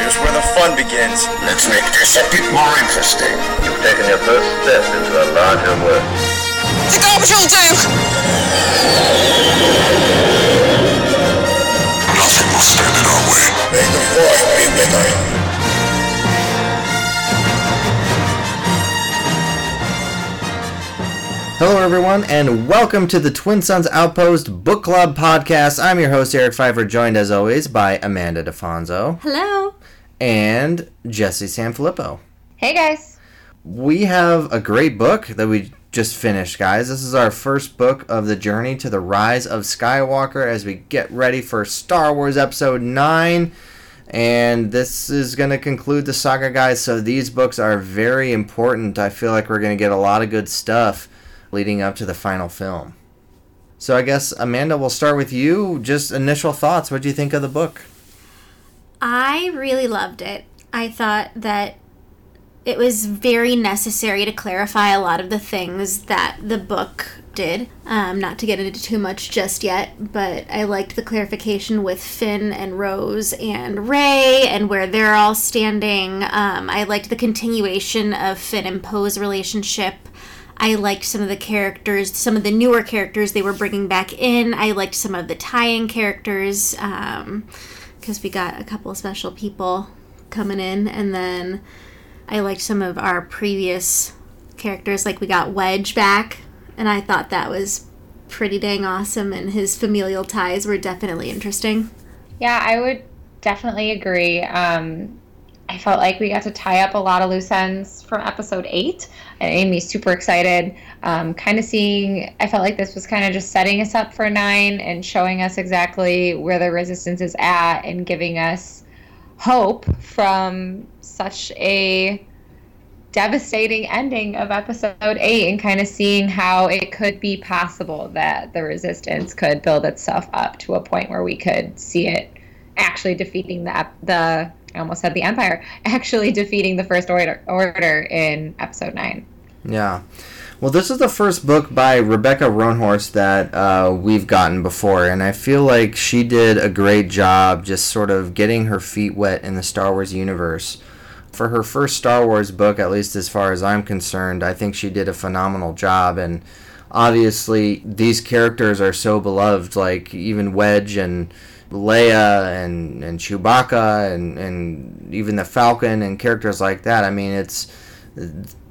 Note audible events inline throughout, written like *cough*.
Here's where the fun begins. Let's make this a bit more interesting. You've taken your first step into a larger world. The garbage will do! Nothing will stand in our way. May the force be with us. Hello, everyone, and welcome to the Twin Suns Outpost Book Club podcast. I'm your host, Eric Pfeiffer, joined as always by Amanda DeFonso Hello. And Jesse Sanfilippo. Hey guys. We have a great book that we just finished, guys. This is our first book of the journey to the rise of Skywalker as we get ready for Star Wars Episode 9. And this is going to conclude the saga, guys. So these books are very important. I feel like we're going to get a lot of good stuff leading up to the final film. So I guess Amanda, we'll start with you. Just initial thoughts. What do you think of the book? I really loved it. I thought that it was very necessary to clarify a lot of the things that the book did. Um, not to get into too much just yet, but I liked the clarification with Finn and Rose and Rey and where they're all standing. Um, I liked the continuation of Finn and Poe's relationship. I liked some of the characters, some of the newer characters they were bringing back in. I liked some of the tie-in characters because we got a couple of special people coming in, and then I liked some of our previous characters. Like we got Wedge back, and I thought that was pretty dang awesome, and his familial ties were definitely interesting. Yeah, I would definitely agree. Um, I felt like we got to tie up a lot of loose ends from episode eight. Made me super excited. Um, kind of seeing, I felt like this was kind of just setting us up for nine and showing us exactly where the resistance is at and giving us hope from such a devastating ending of episode eight and kind of seeing how it could be possible that the resistance could build itself up to a point where we could see it actually defeating the the I almost said the Empire *laughs* actually defeating the First Order order in episode nine. Yeah. Well, this is the first book by Rebecca Roanhorse that uh, we've gotten before, and I feel like she did a great job just sort of getting her feet wet in the Star Wars universe. For her first Star Wars book, at least as far as I'm concerned, I think she did a phenomenal job, and obviously these characters are so beloved, like even Wedge and Leia and, and Chewbacca and, and even the Falcon and characters like that. I mean, it's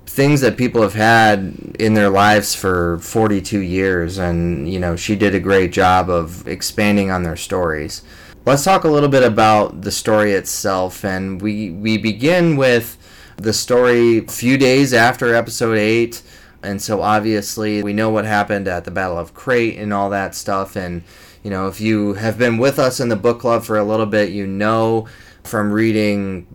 things that people have had in their lives for 42 years, and, you know, she did a great job of expanding on their stories. Let's talk a little bit about the story itself, and we, we begin with the story a few days after episode 8. And so obviously we know what happened at the Battle of Crait and all that stuff and you know, if you have been with us in the book club for a little bit, you know from reading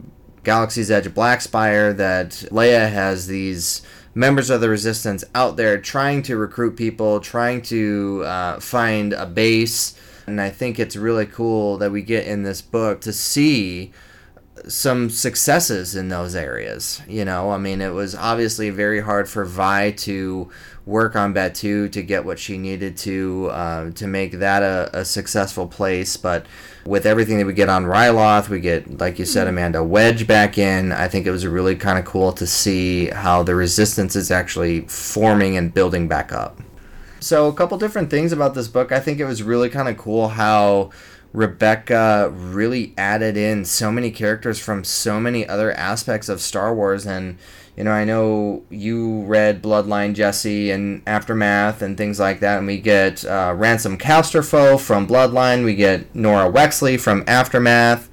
Galaxy's Edge Black Spire that Leia has these members of the resistance out there trying to recruit people, trying to uh, find a base. And I think it's really cool that we get in this book to see some successes in those areas. You know, I mean, it was obviously very hard for Vi to work on Batuu to get what she needed to uh, to make that a, a, successful place. But with everything that we get on Ryloth, we get, like you said, Amanda, Wedge back in. I think it was really kind of cool to see how the resistance is actually forming and building back up. So, a couple different things about this book. I think it was really kind of cool how Rebecca really added in so many characters from so many other aspects of Star Wars. And, you know, I know you read Bloodline Jesse and Aftermath and things like that. And we get uh, Ransom Casterfo from Bloodline, we get Norra Wexley from Aftermath.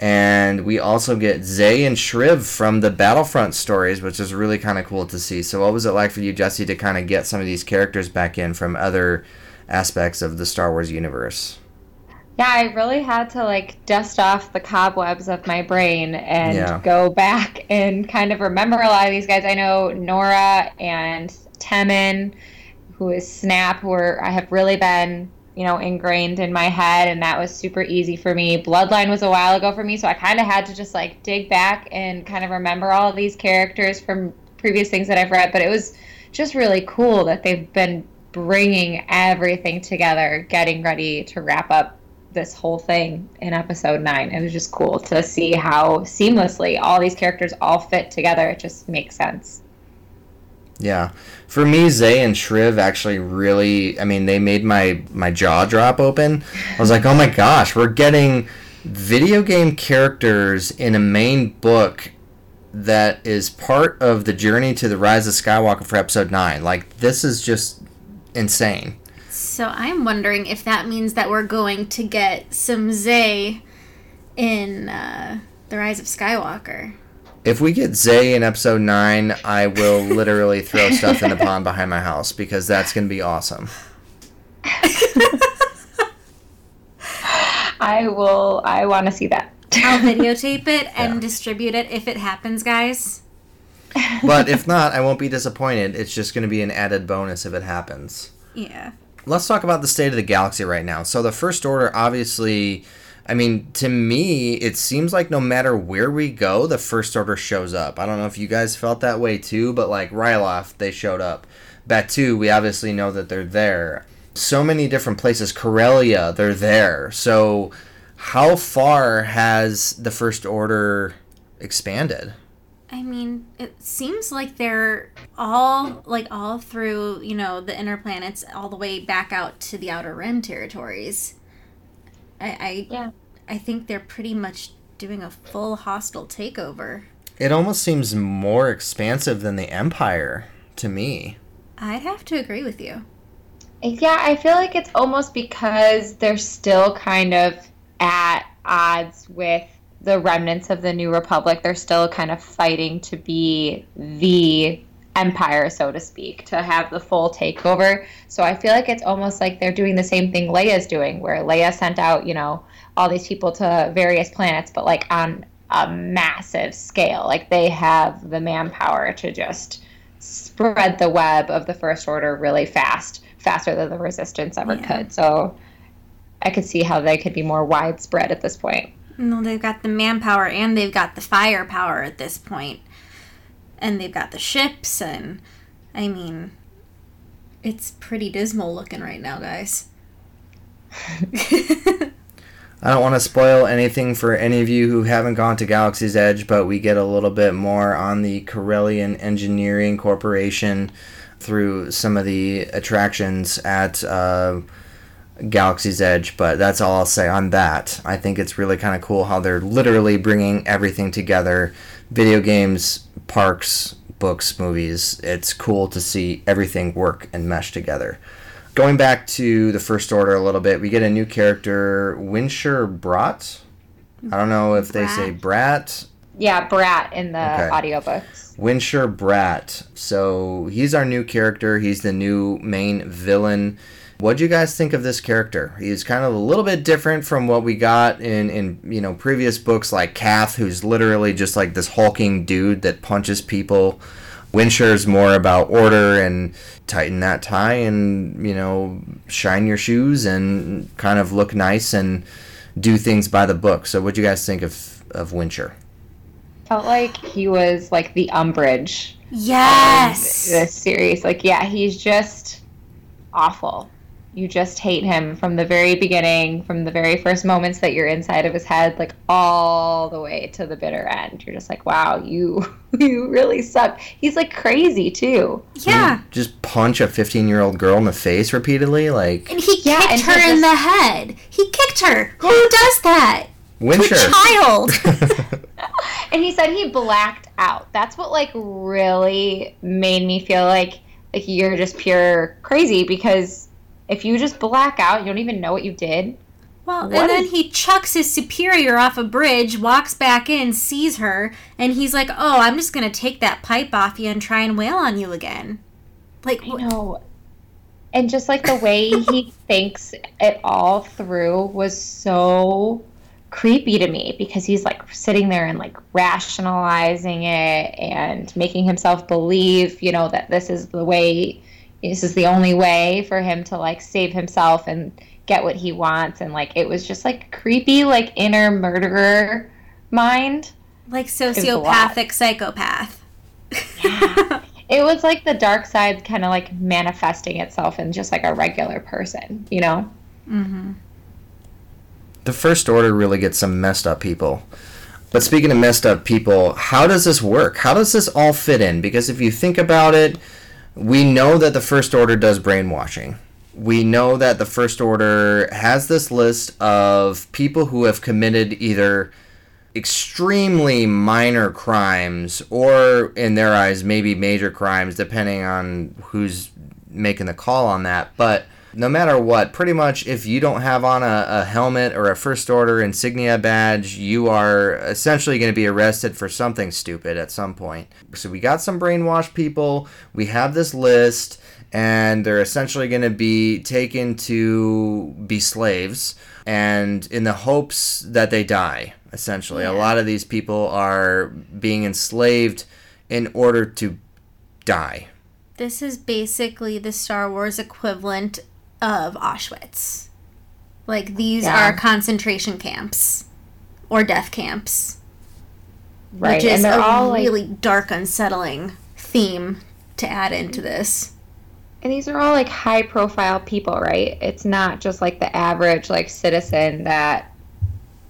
And we also get Zay and Shriv from the Battlefront stories, which is really kind of cool to see. So, what was it like for you, Jesse, to kind of get some of these characters back in from other aspects of the Star Wars universe? Yeah, I really had to like dust off the cobwebs of my brain and Yeah. go back and kind of remember a lot of these guys. I know Norra and Temmin, who is Snap, who are, I have really been, you know, ingrained in my head, and that was super easy for me. Bloodline was a while ago for me, so I kind of had to just like dig back and kind of remember all of these characters from previous things that I've read. But it was just really cool that they've been bringing everything together, getting ready to wrap up this whole thing in episode nine. It was just cool to see how seamlessly all these characters all fit together. It just makes sense. Yeah. For me, Zay and Shriv actually really, I mean, they made my, my jaw drop open. I was like, oh my gosh, we're getting video game characters in a main book that is part of the journey to the Rise of Skywalker for episode 9. Like, this is just insane. So I'm wondering if that means that we're going to get some Zay in uh, The Rise of Skywalker. If we get Zay in episode 9, I will *laughs* literally throw stuff in the pond behind my house because that's going to be awesome. *laughs* I will, I want to see that. I'll videotape it *laughs* and Yeah. distribute it if it happens, guys. But if not, I won't be disappointed. It's just going to be an added bonus if it happens. Yeah. Let's talk about the state of the galaxy right now. So the first order obviously I mean, to me, it seems like no matter where we go, the first order shows up. I don't know if you guys felt that way too, but like Ryloth, they showed up. Batuu, we obviously know that they're there. So many different places. Corellia, they're there. So how far has the first order expanded? I mean, it seems like they're all like all through, you know, the inner planets, all the way back out to the outer rim territories. I, I Yeah. I think they're pretty much doing a full hostile takeover. It almost seems more expansive than the Empire to me. I'd have to agree with you. Yeah, I feel like it's almost because they're still kind of at odds with the remnants of the New Republic. They're still kind of fighting to be the empire, so to speak, to have the full takeover. So I feel like it's almost like they're doing the same thing Leia's doing, where Leia sent out, you know, all these people to various planets, but like on a massive scale. Like they have the manpower to just spread the web of the First Order really fast, faster than the Resistance ever Yeah. could. So I could see how they could be more widespread at this point. No, they've got the manpower and they've got the firepower at this point. And they've got the ships and I mean it's pretty dismal looking right now, guys. *laughs* I don't want to spoil anything for any of you who haven't gone to Galaxy's Edge, but we get a little bit more on the Corellian Engineering Corporation through some of the attractions at uh, Galaxy's Edge. But that's all I'll say on that. I think it's really kind of cool how they're literally bringing everything together video games, parks, books, movies. It's cool to see everything work and mesh together. Going back to the First Order a little bit, we get a new character, Winshur Bratt. I don't know if they say Bratt. Yeah, Bratt in the Okay. audiobooks. Winshur Bratt. So he's our new character. He's the new main villain. What do you guys think of this character? He's kind of a little bit different from what we got in, in you know previous books like Kath, who's literally just like this hulking dude that punches people. Winshur's more about order and tighten that tie and you know shine your shoes and kind of look nice and do things by the book. So what do you guys think of of Winshur? Felt like he was like the Umbridge Yes. this series. Like, yeah, he's just awful. You just hate him from the very beginning, from the very first moments that you're inside of his head, like all the way to the bitter end. You're just like, wow, you *laughs* you really suck. He's like crazy too. Yeah. just punch a 15 year old girl in the face repeatedly like And he Yeah, kicked and her he in the head. He kicked her. Who *gasps* does that? To a child. *laughs* And he said he blacked out. That's what like really made me feel like like you're just pure crazy because if you just black out, you don't even know what you did. Well, What and then he chucks his superior off a bridge, walks back in, sees her, and he's like, "Oh, I'm just gonna take that pipe off you and try and wail on you again." Like, know. and just like the way he *laughs* thinks it all through was so creepy to me because he's like sitting there and like rationalizing it and making himself believe, you know, that this is the way, this is the only way for him to like save himself and get what he wants. And like it was just like creepy, like inner murderer mind. Like was a sociopathic psychopath. Yeah. it was like the dark side kind of like manifesting itself in just like a regular person, you know? Mhm. the First Order really gets some messed up people. But speaking of messed up people, how does this work? How does this all fit in? Because if you think about it, we know that the First Order does brainwashing. We know that the First Order has this list of people who have committed either extremely minor crimes or, in their eyes, maybe major crimes, depending on who's making the call on that. But no matter what, pretty much if you don't have on a, a helmet or a first order insignia badge, you are essentially going to be arrested for something stupid at some point. So we got some brainwashed people, we have this list, and they're essentially going to be taken to be slaves, and in the hopes that they die, essentially. A lot of these people are being enslaved in order to die. This is basically the Star Wars equivalent of Auschwitz. Like these Yeah. are concentration camps or death camps, Right. which is and they're a all like really dark, unsettling theme to add into this. And these are all like high profile people, right? It's not just like the average like citizen that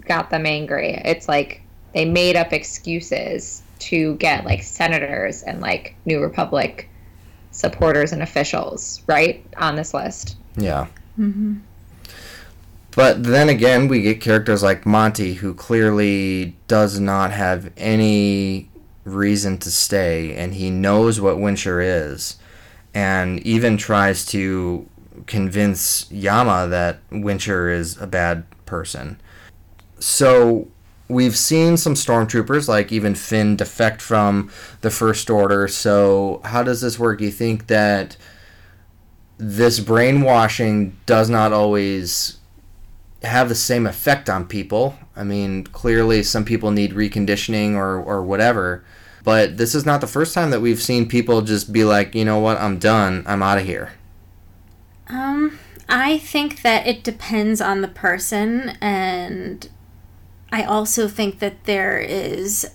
got them angry. It's like they made up excuses to get like senators and like New Republic supporters and officials, right? On this list. Yeah. Mm-hmm. But then again, we get characters like Monty, who clearly does not have any reason to stay, and he knows what Winshur is, and even tries to convince Yama that Winshur is a bad person. So we've seen some stormtroopers, like even Finn, defect from the First Order. So how does this work? Do you think that this brainwashing does not always have the same effect on people. I mean, clearly some people need reconditioning or, or whatever. But this is not the first time that we've seen people just be like, you know what, I'm done, I'm out of here. Um, I think that it depends on the person, and I also think that there is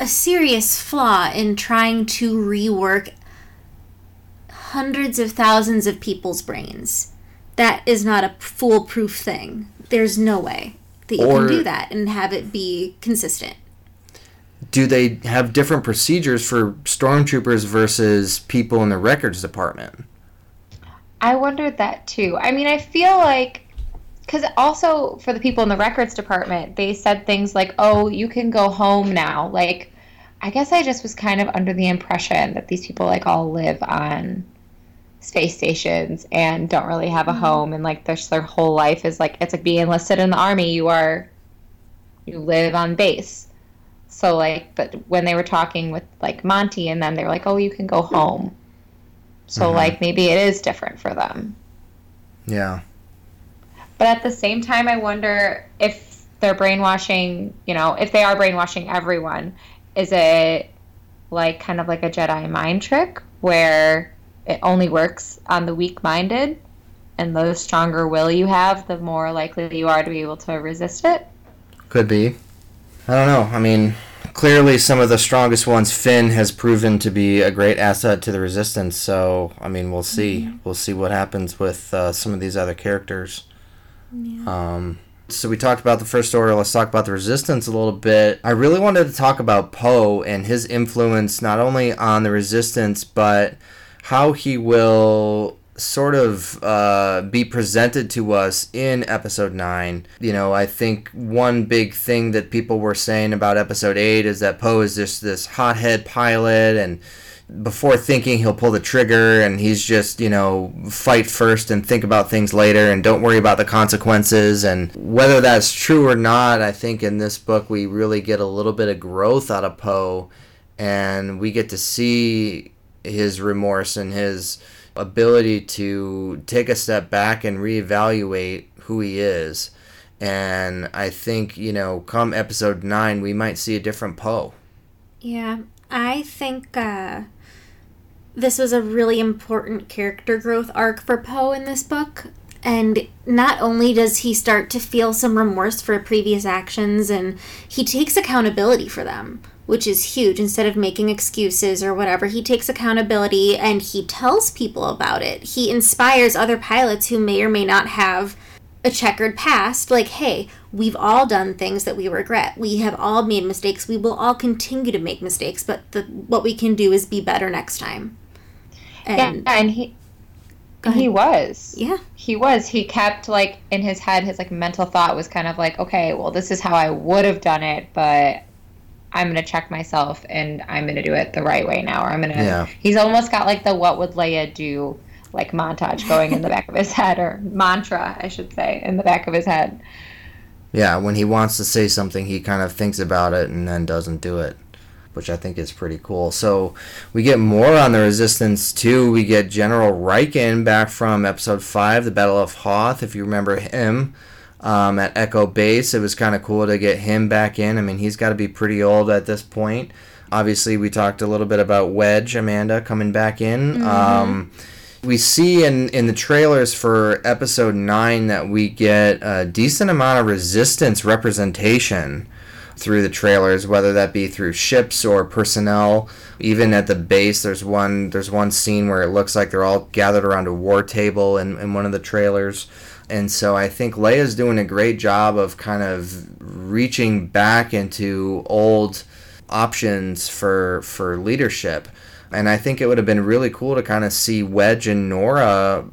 a serious flaw in trying to rework hundreds of thousands of people's brains. That is not a foolproof thing. There's no way that you Or- can do that and have it be consistent. Do they have different procedures for stormtroopers versus people in the records department? I wondered that too. I mean, I feel like because also for the people in the records department, they said things like, "Oh, you can go home now." Like, I guess I just was kind of under the impression that these people like all live on space stations and don't really have a mm-hmm. home, and like their their whole life is like it's like being enlisted in the army. You are you live on base. So like, but when they were talking with like Monty and them, they were like, "Oh, you can go home." So mm-hmm. like maybe it is different for them. Yeah. But at the same time, I wonder if they're brainwashing, you know, if they are brainwashing everyone, is it like kind of like a Jedi mind trick where it only works on the weak minded and the stronger will you have, the more likely you are to be able to resist it? Could be. I don't know. I mean, clearly some of the strongest ones, Finn has proven to be a great asset to the Resistance. So, I mean, we'll see. We'll see what happens with uh, some of these other characters. Um, so we talked about the First Order. Let's talk about the Resistance a little bit. I really wanted to talk about Poe and his influence not only on the Resistance, but how he will sort of uh, be presented to us in episode 9 you know i think one big thing that people were saying about episode 8 is that poe is just this hothead pilot and before thinking he'll pull the trigger and he's just you know fight first and think about things later and don't worry about the consequences and whether that's true or not i think in this book we really get a little bit of growth out of poe and we get to see his remorse and his ability to take a step back and reevaluate who he is. And I think, you know, come episode 9, we might see a different Poe. Yeah, I think uh, this was a really important character growth arc for Poe in this book. And not only does he start to feel some remorse for previous actions, and he takes accountability for them, which is huge. Instead of making excuses or whatever, he takes accountability and he tells people about it. He inspires other pilots who may or may not have a checkered past like hey we've all done things that we regret we have all made mistakes we will all continue to make mistakes but the, what we can do is be better next time and, yeah, and he he was. Yeah. He was. He kept like in his head his like mental thought was kind of like okay well this is how i would have done it but i'm gonna check myself and i'm gonna do it the right way now or i'm gonna Yeah. he's almost got like the what would leia do like montage going in the back of his head or mantra i should say in the back of his head. Yeah, when he wants to say something, he kind of thinks about it and then doesn't do it, which I think is pretty cool. So we get more on the Resistance too. We get General Rieekan back from Episode 5, The Battle of Hoth, if you remember him. Um, at Echo Base, it was kind of cool to get him back in. I mean, he's got to be pretty old at this point. Obviously, we talked a little bit about Wedge, Amanda, coming back in. Um, we see in in the trailers for episode 9 that we get a decent amount of resistance representation through the trailers whether that be through ships or personnel. Even at the base there's one there's one scene where it looks like they're all gathered around a war table in, in one of the trailers. And so I think Leia's doing a great job of kind of reaching back into old options for for leadership. And I think it would have been really cool to kind of see Wedge and Norra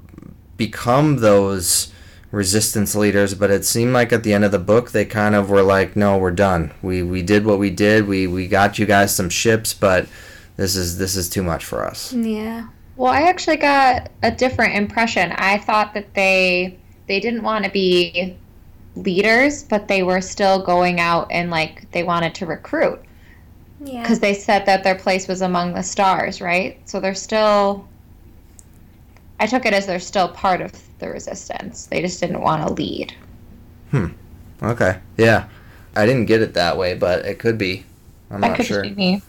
become those resistance leaders, but it seemed like at the end of the book they kind of were like, "No, we're done. We we did what we did. We we got you guys some ships, but this is this is too much for us." yeah Well, I actually got a different impression. I thought that they they didn't want to be leaders, but they were still going out and like they wanted to recruit yeah because they said that their place was among the stars, right? So they're still. I took it as they're still part of the resistance. They just didn't want to lead. Hmm. Okay. Yeah. I didn't get it that way, but it could be. I'm that not could sure. just be me.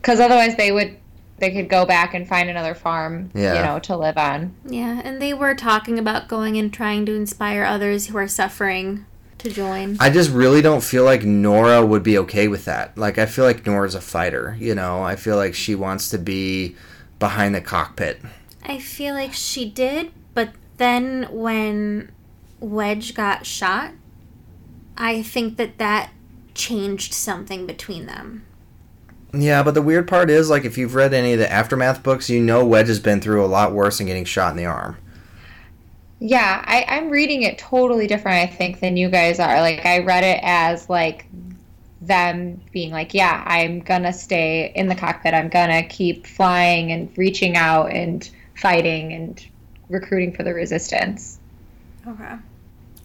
Because otherwise, they would they could go back and find another farm, Yeah. you know, to live on. yeah and they were talking about going and trying to inspire others who are suffering to join I just really don't feel like Norra would be okay with that. Like I feel like Norra's a fighter, you know. I feel like she wants to be behind the cockpit. I feel like she did, but then when Wedge got shot, I think that that changed something between them. Yeah, but the weird part is, like, if you've read any of the aftermath books, you know Wedge has been through a lot worse than getting shot in the arm. Yeah, I, I'm reading it totally different, I think, than you guys are. Like, I read it as like them being like, yeah, I'm gonna stay in the cockpit. I'm gonna keep flying and reaching out and fighting and recruiting for the resistance. Okay.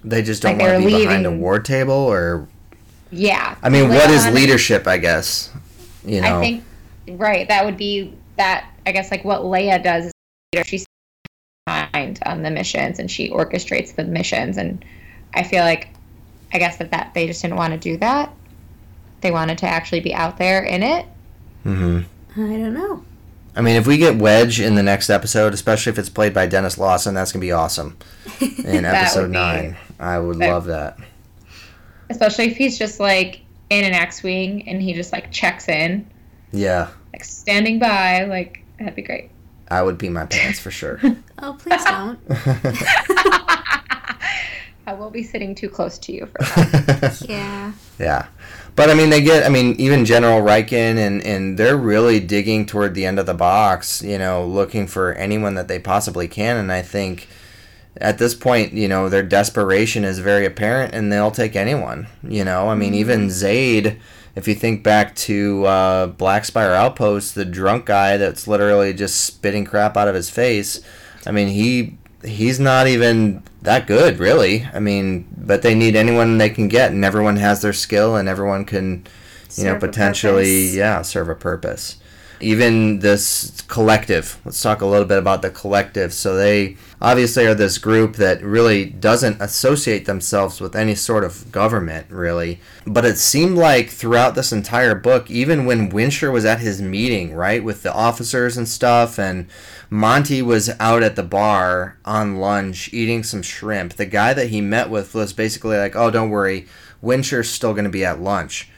They just don't Like want to they're be behind a war table, or Yeah. I mean, what is leadership? I guess you know. I think right. That would be that. I guess like what Leia does is she's behind on the missions and she orchestrates the missions. And I feel like I guess that that they just didn't want to do that. They wanted to actually be out there in it. hmm I don't know. I mean, if we get Wedge in the next episode, especially if it's played by Denis Lawson, that's gonna be awesome. *laughs* In episode would be- nine, I would that- love that. Especially if he's just like in an X-wing and he just like checks in, Yeah, like standing by. Like that'd be great. I would pee my pants for sure. *laughs* Oh, please don't. *laughs* I will be sitting too close to you for that. yeah. Yeah. But I mean, they get. I mean, even General Rieekan and and they're really digging toward the end of the box. You know, looking for anyone that they possibly can. And I think at this point, you know, their desperation is very apparent, and they'll take anyone. You know, I mean, even Zayd. If you think back to uh, Black Spire Outpost, the drunk guy that's literally just spitting crap out of his face. I mean, he he's not even that good, really. I mean, but they need anyone they can get, and everyone has their skill, and everyone can, you know, Serve a potentially, yeah, serve a purpose. even this collective. Let's talk a little bit about the collective. So they obviously are this group that really doesn't associate themselves with any sort of government, really. But it seemed like throughout this entire book, even when Winshur was at his meeting, right, with the officers and stuff, and Monty was out at the bar on lunch eating some shrimp, the guy that he met with was basically like, oh, don't worry, Winshur's still going to be at lunch.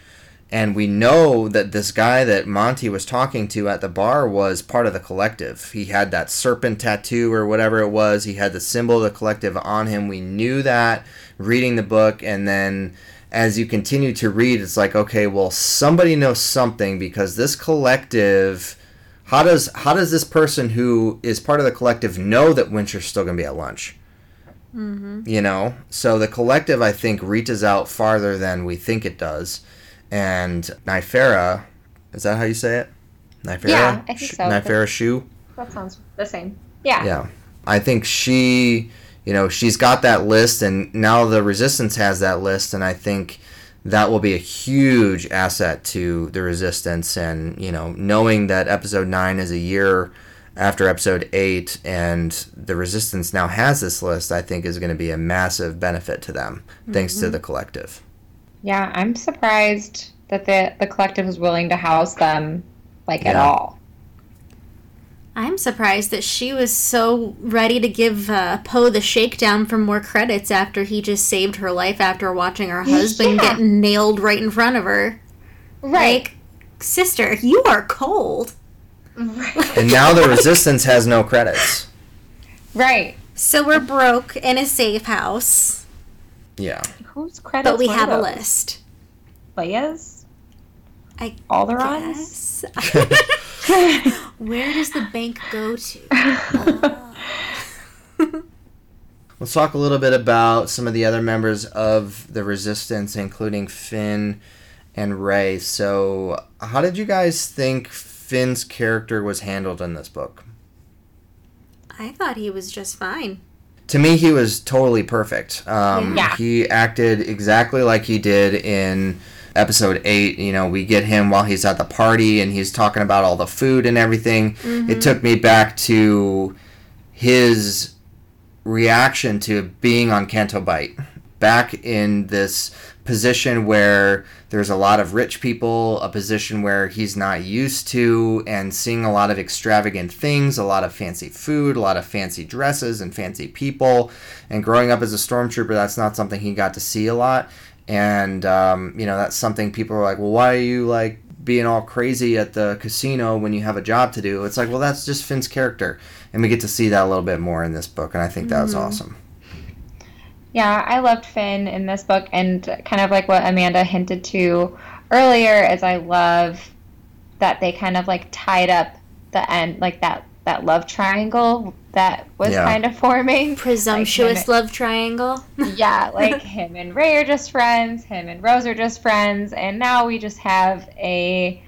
And we know that this guy that Monty was talking to at the bar was part of the collective. He had that serpent tattoo or whatever it was. He had the symbol of the collective on him. We knew that reading the book. And then as you continue to read, it's like, okay, well, somebody knows something because this collective. How does how does this person who is part of the collective know that Winshur's still going to be at lunch? Mm-hmm. You know, so the collective I think reaches out farther than we think it does and Nyfera, is that how you say it? Nyfera? Yeah, I think so. Nyfera Shu? That sounds the same. Yeah. Yeah. I think she, you know, she's got that list, and now the Resistance has that list, and I think that will be a huge asset to the Resistance. And, you know, knowing that episode 9 is a year after episode 8 and the Resistance now has this list, I think is going to be a massive benefit to them, mm-hmm. thanks to the collective. Yeah, I'm surprised that the the collective was willing to house them like yeah. at all. I'm surprised that she was so ready to give uh, Poe the shakedown for more credits after he just saved her life after watching her husband yeah. get nailed right in front of her. Right. Like, sister, you are cold. Right. And now the resistance has no credits. Right. So we're broke in a safe house. Yeah. Whose credits? But we have those? a list. Leia's. I Alderaan's. *laughs* *laughs* *laughs* Where does the bank go to? *laughs* Let's talk a little bit about some of the other members of the Resistance, including Finn and Rey. So, how did you guys think Finn's character was handled in this book? I thought he was just fine to me, he was totally perfect. Um, yeah. He acted exactly like he did in episode 8 you know we get him while he's at the party and he's talking about all the food and everything mm-hmm. it took me back to his reaction to being on Canto Bight back in this position where there's a lot of rich people, a position where he's not used to, and seeing a lot of extravagant things, a lot of fancy food, a lot of fancy dresses, and fancy people. And growing up as a stormtrooper, that's not something he got to see a lot. And, um, you know, that's something people are like, well, why are you like being all crazy at the casino when you have a job to do? It's like, well, that's just Finn's character. And we get to see that a little bit more in this book, and I think that was mm-hmm. awesome. Yeah, I loved Finn in this book, and kind of like what Amanda hinted to earlier, is I love that they kind of like tied up the end, like that that love triangle that was yeah. kind of forming. Presumptuous like love triangle. *laughs* yeah, like him and Rey are just friends, him and Rose are just friends, and now we just have a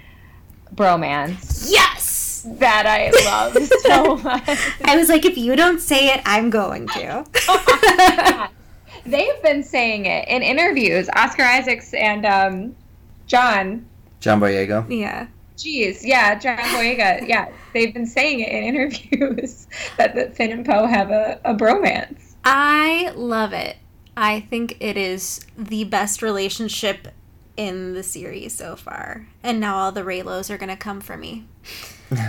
bromance. Yes! That I love *laughs* so much. I was like, if you don't say it, I'm going to. *laughs* They've been saying it in interviews. Oscar Isaacs and um, John. John Boyega. Yeah. Jeez, yeah, John Boyega. Yeah, they've been saying it in *laughs* interviews that, that Finn and Poe have a, a bromance. I love it. I think it is the best relationship in the series so far. And now all the Reylos are going to come for me. *laughs* but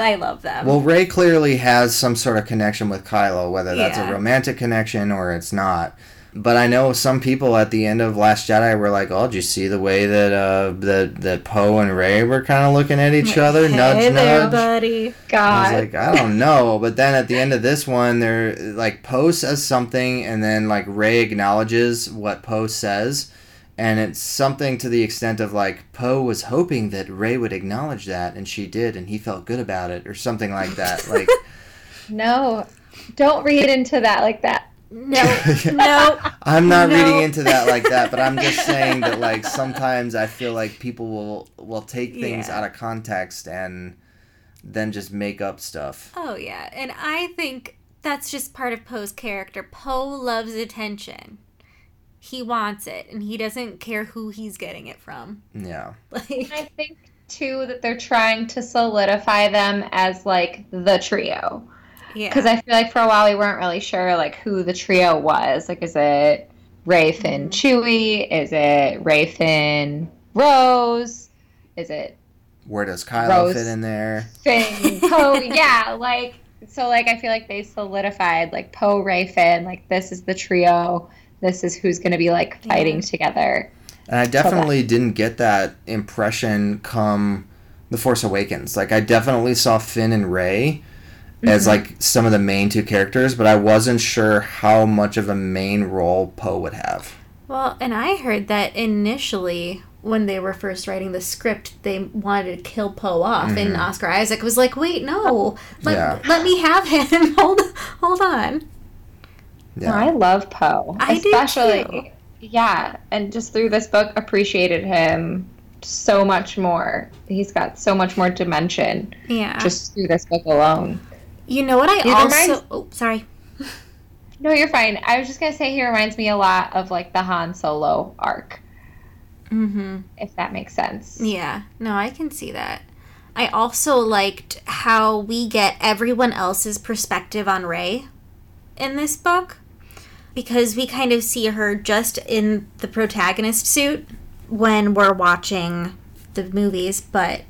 I love them. Well, Rey clearly has some sort of connection with Kylo, whether that's yeah. a romantic connection or it's not. But I know some people at the end of Last Jedi were like, "Oh, did you see the way that uh that that Poe and Rey were kind of looking at each other, hey nudge, there, nudge." buddy. God. I was like, I don't *laughs* know. But then at the end of this one, they're like Poe says something, and then like Rey acknowledges what Poe says and it's something to the extent of like Poe was hoping that Rey would acknowledge that, and she did, and he felt good about it, or something like that. Like, *laughs* no, don't read into that like that. No, *laughs* no. I'm not no. reading into that like that, but I'm just *laughs* saying that like sometimes I feel like people will will take things yeah. out of context and then just make up stuff. Oh yeah, and I think that's just part of Poe's character. Poe loves attention he wants it and he doesn't care who he's getting it from. Yeah. *laughs* Like I think too that they're trying to solidify them as like the trio. Yeah. Because I feel like for a while we weren't really sure like who the trio was. Like, is it Rey, Finn, mm-hmm. Chewie? Is it Rey, Finn, Rose? Is it Where does Kylo Rose. fit in there? Finn, *laughs* Poe? yeah, like so. Like I feel like they solidified like Poe, Rey, Finn. Like this is the trio. This is who's going to be like fighting together. And I definitely didn't get that impression come The Force Awakens. Like I definitely saw Finn and Rey as mm-hmm. like some of the main two characters, but I wasn't sure how much of a main role Poe would have. Well, and I heard that initially when they were first writing the script, they wanted to kill Poe off, and mm-hmm. Oscar Isaac was like, "Wait, no, let, Yeah. let me have him. *laughs* hold, hold on." Yeah. I love Poe, I do especially too. yeah, and just through this book, appreciated him so much more. He's got so much more dimension Yeah. just through this book alone. You know what I He also? reminds- Oh, sorry. *laughs* No, you're fine. I was just gonna say he reminds me a lot of like the Han Solo arc, Mm-hmm. if that makes sense. Yeah. No, I can see that. I also liked how we get everyone else's perspective on Rey in this book because we kind of see her just in the protagonist suit when we're watching the movies, but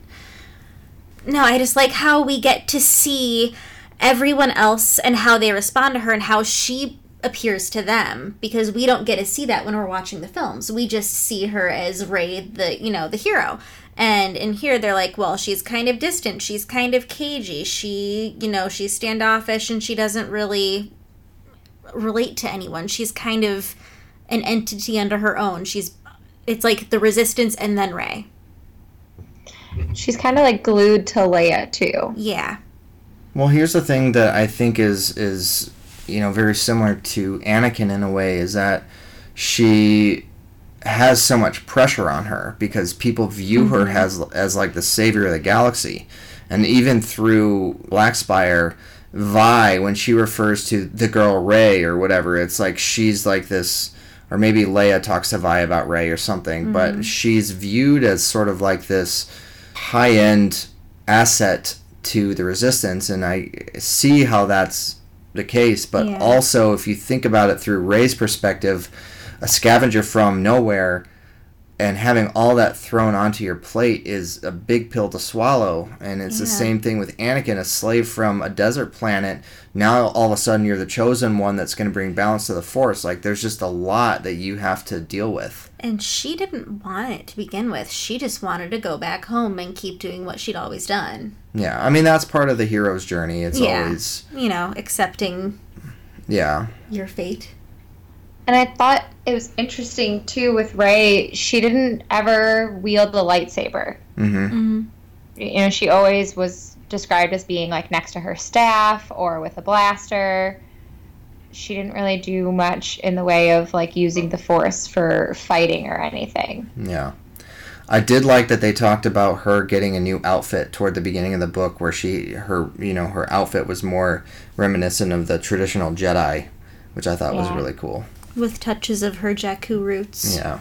no, I just like how we get to see everyone else and how they respond to her and how she appears to them because we don't get to see that when we're watching the films. We just see her as Rey, the you know the hero. And in here, they're like, well, she's kind of distant. She's kind of cagey. She, you know, she's standoffish and she doesn't really relate to anyone. She's kind of an entity under her own. She's, it's like the resistance and then Rey. She's kind of like glued to Leia too. Yeah. Well, here's the thing that I think is is you know very similar to Anakin in a way is that she has so much pressure on her because people view her mm-hmm. as as like the savior of the galaxy, and even through Blackspire, Vi when she refers to the girl Rey or whatever, it's like she's like this. Or maybe Leia talks to Vi about Rey or something, but mm-hmm. she's viewed as sort of like this high end asset to the resistance and I see how that's the case but Yeah. also if you think about it through Rey's perspective a scavenger from nowhere and having all that thrown onto your plate is a big pill to swallow and it's the same thing with Anakin a slave from a desert planet now all of a sudden you're the chosen one that's going to bring balance to the force like there's just a lot that you have to deal with And she didn't want it to begin with. She just wanted to go back home and keep doing what she'd always done. yeah i mean that's part of the hero's journey it's Yeah. always You know, accepting yeah your fate. And I thought it was interesting too with Rey. She didn't ever wield the lightsaber. mm-hmm You know, she always was described as being like next to her staff or with a blaster. She didn't really do much in the way of like using the force for fighting or anything. Yeah. I did like that they talked about her getting a new outfit toward the beginning of the book where she her you know her outfit was more reminiscent of the traditional Jedi, which I thought was really cool. With touches of her Jakku roots. Yeah.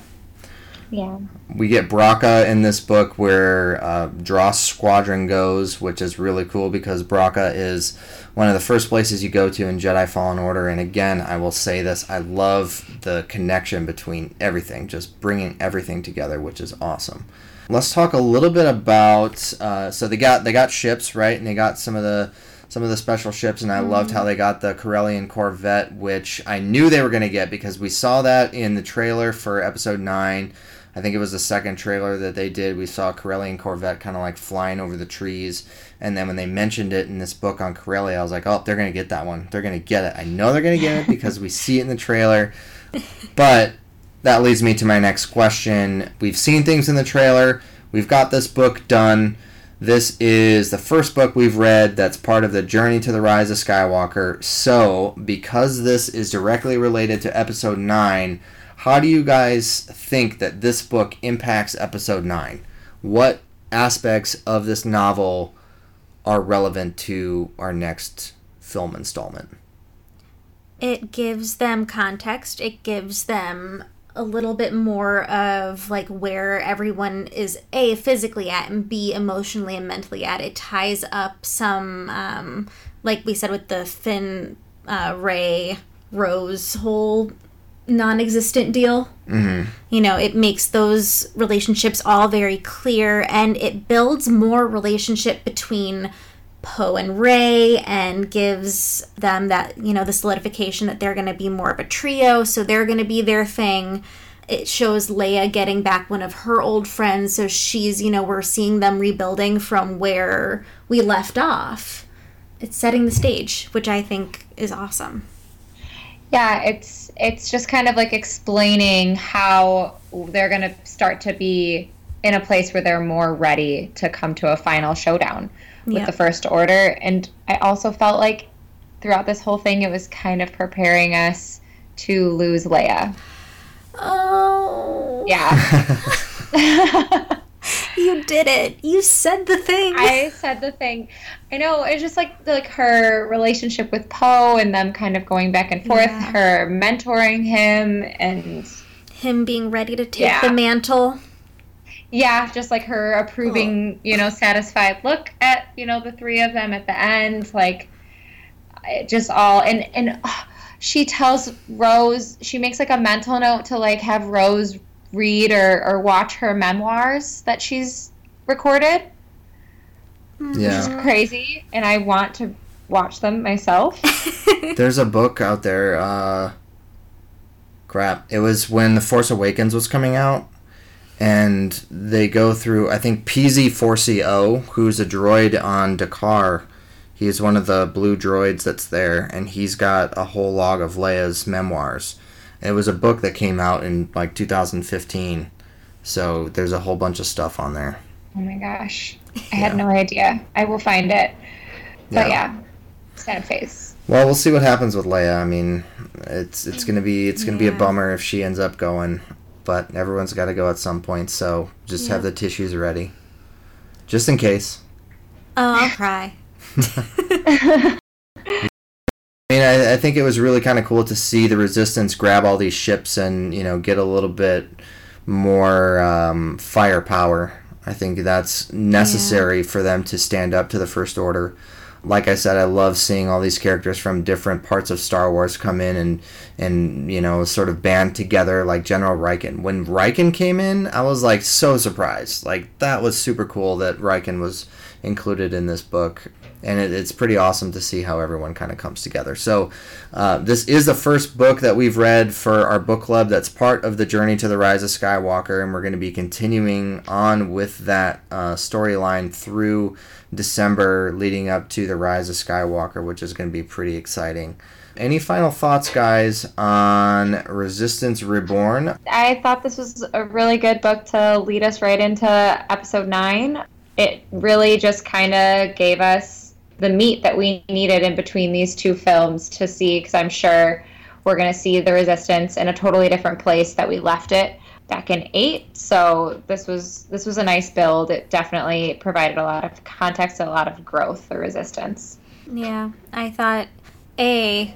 Yeah. We get Bracca in this book where uh, Dross Squadron goes, which is really cool because Bracca is one of the first places you go to in Jedi Fallen Order. And again, I will say this I love the connection between everything, just bringing everything together, which is awesome. Let's talk a little bit about. Uh, so they got they got ships right, and they got some of the some of the special ships, and I loved how mm. they got the Corellian Corvette, which I knew they were going to get because we saw that in the trailer for Episode Nine. I think it was the second trailer that they did. We saw Corellian Corvette kind of like flying over the trees. And then when they mentioned it in this book on Corellia, I was like, oh, they're going to get that one. They're going to get it. I know they're going to get it because we see it in the trailer. *laughs* But that leads me to my next question. We've seen things in the trailer, we've got this book done. This is the first book we've read that's part of the Journey to the Rise of Skywalker. So, because this is directly related to episode 9, how do you guys think that this book impacts episode 9? What aspects of this novel are relevant to our next film installment? It gives them context. It gives them a little bit more of like where everyone is a physically at and b emotionally and mentally at it ties up some um like we said with the finn uh rey rose whole non-existent deal Mm-hmm. you know it makes those relationships all very clear and it builds more relationship between poe and rey and gives them that you know the solidification that they're going to be more of a trio so they're going to be their thing. It shows leia getting back one of her old friends so she's you know we're seeing them rebuilding from where we left off. It's setting the stage which i think is awesome. Yeah, it's it's just kind of like explaining how they're going to start to be in a place where they're more ready to come to a final showdown with Yeah. the first order and I also felt like throughout this whole thing it was kind of preparing us to lose Leia. oh Yeah. *laughs* You did it. You said the thing. I said the thing. I know it's just like like her relationship with Poe and them kind of going back and forth, Yeah. her mentoring him and Him being ready to take Yeah. the mantle. Yeah, just like her approving, you know, satisfied look at, you know, the three of them at the end, like just all and and ah, she tells Rose, she makes like a mental note to like have Rose read or or watch her memoirs that she's recorded. Yeah. Crazy, and I want to watch them myself. *laughs* There's a book out there. Uh, crap. It was when The Force Awakens was coming out, and they go through. I think PZ4CO, who's a droid on D'Qar. He's one of the blue droids that's there, and he's got a whole log of Leia's memoirs. It was a book that came out in like 2015, so there's a whole bunch of stuff on there. Oh my gosh. I had no idea. I will find it. But Yeah. yeah, sad face. Well, we'll see what happens with Leia. I mean, it's it's gonna be it's gonna be a bummer if she ends up going, but everyone's got to go at some point. So just have the tissues ready, just in case. Oh, I'll cry. *laughs* I mean, I, I think it was really kind of cool to see the Resistance grab all these ships and you know get a little bit more um, firepower. I think that's necessary for them to stand up to the First Order. Like I said, I love seeing all these characters from different parts of Star Wars come in and and you know sort of band together, like General Rieekan. When Rieekan came in, I was like so surprised. Like that was super cool that Rieekan was included in this book and it, it's pretty awesome to see how everyone kind of comes together. So, uh, this is the first book that we've read for our book club that's part of the Journey to the Rise of Skywalker, and we're going to be continuing on with that uh, storyline through December, leading up to the Rise of Skywalker, which is going to be pretty exciting. Any final thoughts, guys, on Resistance Reborn? I thought this was a really good book to lead us right into episode nine. It really just kind of gave us the meat that we needed in between these two films to see, because I'm sure we're going to see the Resistance in a totally different place that we left it back in eight. So this was this was a nice build. It definitely provided a lot of context, a lot of growth. The Resistance. Yeah, I thought a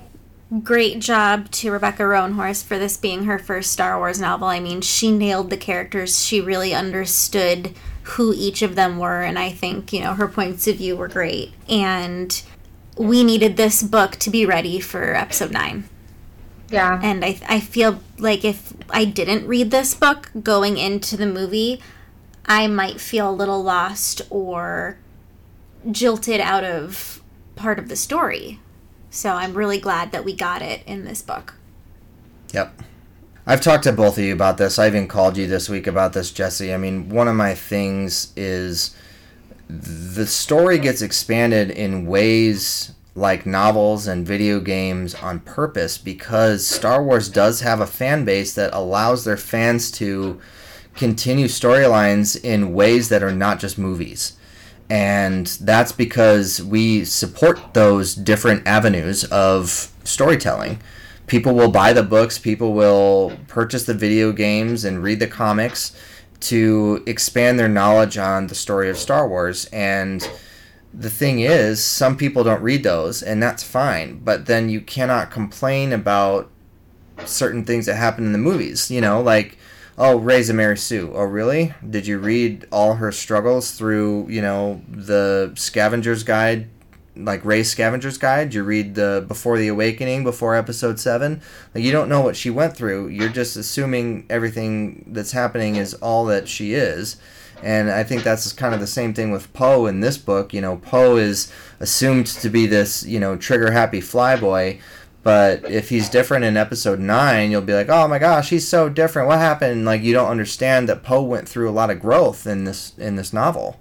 great job to Rebecca Roanhorse for this being her first Star Wars novel. I mean, she nailed the characters. She really understood who each of them were, and I think you know her points of view were great. And we needed this book to be ready for episode nine. Yeah. And I, I feel like if I didn't read this book going into the movie, I might feel a little lost or jilted out of part of the story. So I'm really glad that we got it in this book. Yep. I've talked to both of you about this. I even called you this week about this, Jesse. I mean, one of my things is the story gets expanded in ways like novels and video games on purpose because Star Wars does have a fan base that allows their fans to continue storylines in ways that are not just movies. And that's because we support those different avenues of storytelling people will buy the books, people will purchase the video games and read the comics to expand their knowledge on the story of Star Wars. And the thing is, some people don't read those, and that's fine. But then you cannot complain about certain things that happen in the movies. You know, like oh, Rey's a Mary Sue. Oh, really? Did you read all her struggles through you know the Scavenger's Guide? Like Rey's Scavenger's Guide, you read the Before the Awakening, before Episode Seven. Like you don't know what she went through. You're just assuming everything that's happening is all that she is. And I think that's kind of the same thing with Poe in this book. You know, Poe is assumed to be this, you know, trigger happy flyboy. But if he's different in episode nine, you'll be like, "Oh my gosh, he's so different. What happened?" Like you don't understand that Poe went through a lot of growth in this in this novel,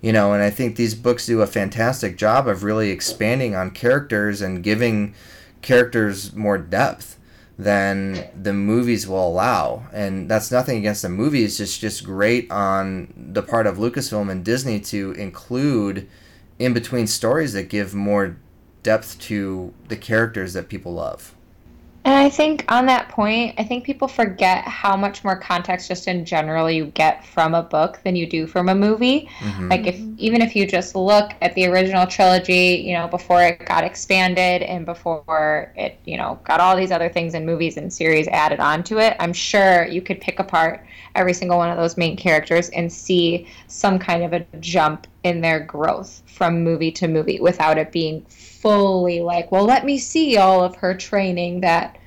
you know. And I think these books do a fantastic job of really expanding on characters and giving characters more depth than the movies will allow. And that's nothing against the movies, it's just great on the part of Lucasfilm and Disney to include in between stories that give more depth to the characters that people love. And I think on that point, I think people forget how much more context just in general you get from a book than you do from a movie. Mm-hmm. Like if even if you just look at the original trilogy, you know, before it got expanded and before it, you know, got all these other things in movies and series added onto it, I'm sure you could pick apart every single one of those main characters and see some kind of a jump in their growth from movie to movie without it being fully like, well, let me see all of her training that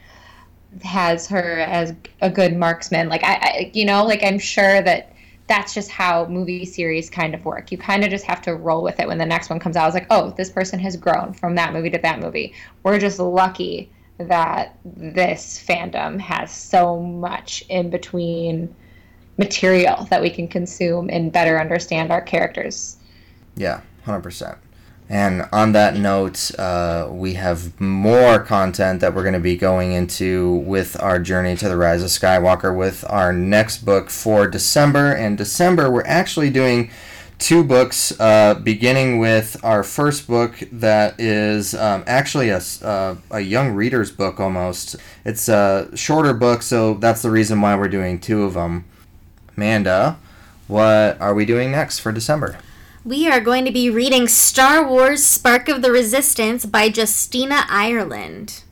has her as a good marksman. Like I, I you know, like I'm sure that that's just how movie series kind of work. You kind of just have to roll with it when the next one comes out. I was like, oh, this person has grown from that movie to that movie. We're just lucky that this fandom has so much in between material that we can consume and better understand our characters. Yeah, 100%. And on that note, uh, we have more content that we're going to be going into with our journey to the Rise of Skywalker with our next book for December. And December, we're actually doing two books, uh, beginning with our first book that is um, actually a, uh, a young reader's book almost. It's a shorter book, so that's the reason why we're doing two of them. Amanda, what are we doing next for December? We are going to be reading Star Wars Spark of the Resistance by Justina Ireland.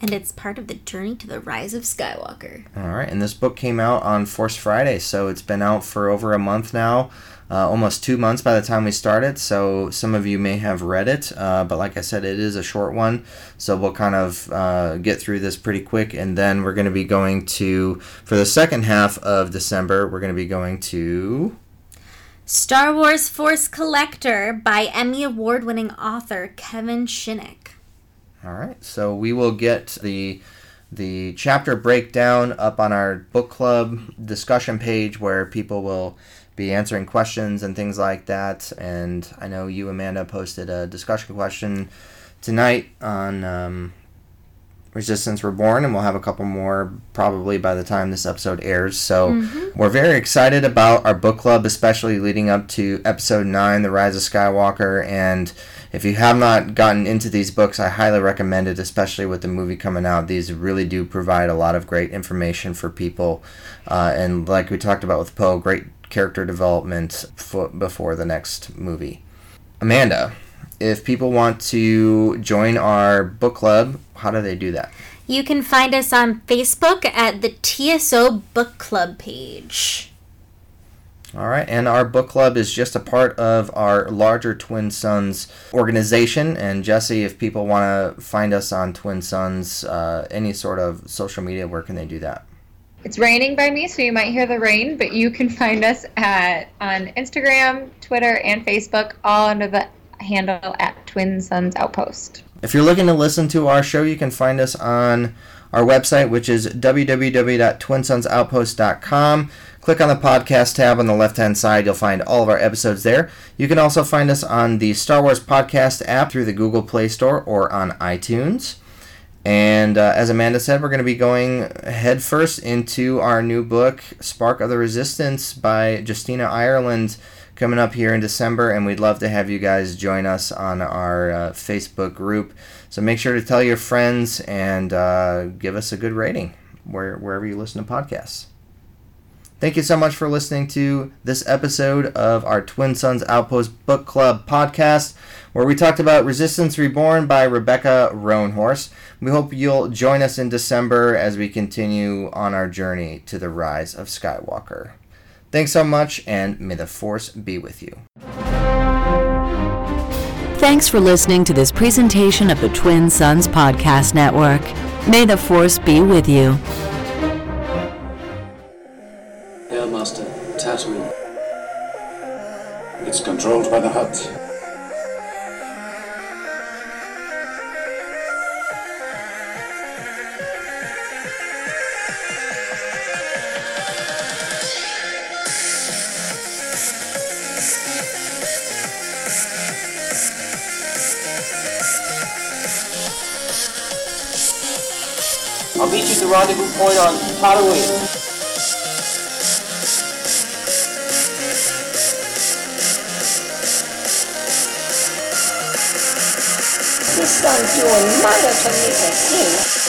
And it's part of the journey to the rise of Skywalker. All right, and this book came out on Force Friday, so it's been out for over a month now, uh, almost two months by the time we started. So some of you may have read it, uh, but like I said, it is a short one, so we'll kind of uh, get through this pretty quick, and then we're going to be going to for the second half of December. We're going to be going to Star Wars Force Collector by Emmy Award winning author Kevin Shinick. All right, so we will get the the chapter breakdown up on our book club discussion page where people will be answering questions and things like that. And I know you, Amanda, posted a discussion question tonight on um, Resistance Reborn, and we'll have a couple more probably by the time this episode airs. So mm-hmm. we're very excited about our book club, especially leading up to episode 9, The Rise of Skywalker. And if you have not gotten into these books, I highly recommend it, especially with the movie coming out. These really do provide a lot of great information for people. Uh, and like we talked about with Poe, great character development before the next movie. Amanda, if people want to join our book club, how do they do that? You can find us on Facebook at the TSO Book Club page. All right, and our book club is just a part of our larger Twin Suns organization. And Jesse, if people want to find us on Twin Suns, uh, any sort of social media, where can they do that? It's raining by me, so you might hear the rain, but you can find us at on Instagram, Twitter, and Facebook, all under the handle at Twin Suns Outpost. If you're looking to listen to our show, you can find us on our website, which is www.twinsunsoutpost.com. Click on the podcast tab on the left hand side. You'll find all of our episodes there. You can also find us on the Star Wars Podcast app through the Google Play Store or on iTunes. And uh, as Amanda said, we're going to be going headfirst into our new book, Spark of the Resistance by Justina Ireland coming up here in December, and we'd love to have you guys join us on our uh, Facebook group. So make sure to tell your friends and uh, give us a good rating where, wherever you listen to podcasts. Thank you so much for listening to this episode of our Twin Suns Outpost Book Club podcast, where we talked about Resistance Reborn by Rebecca Roanhorse. We hope you'll join us in December as we continue on our journey to the rise of Skywalker. Thanks so much, and may the Force be with you. Thanks for listening to this presentation of the Twin Suns Podcast Network. May the Force be with you. Airmaster, Tatooine. It's controlled by the Hutt. Rendezvous point on Halloween. This son's doing to me again.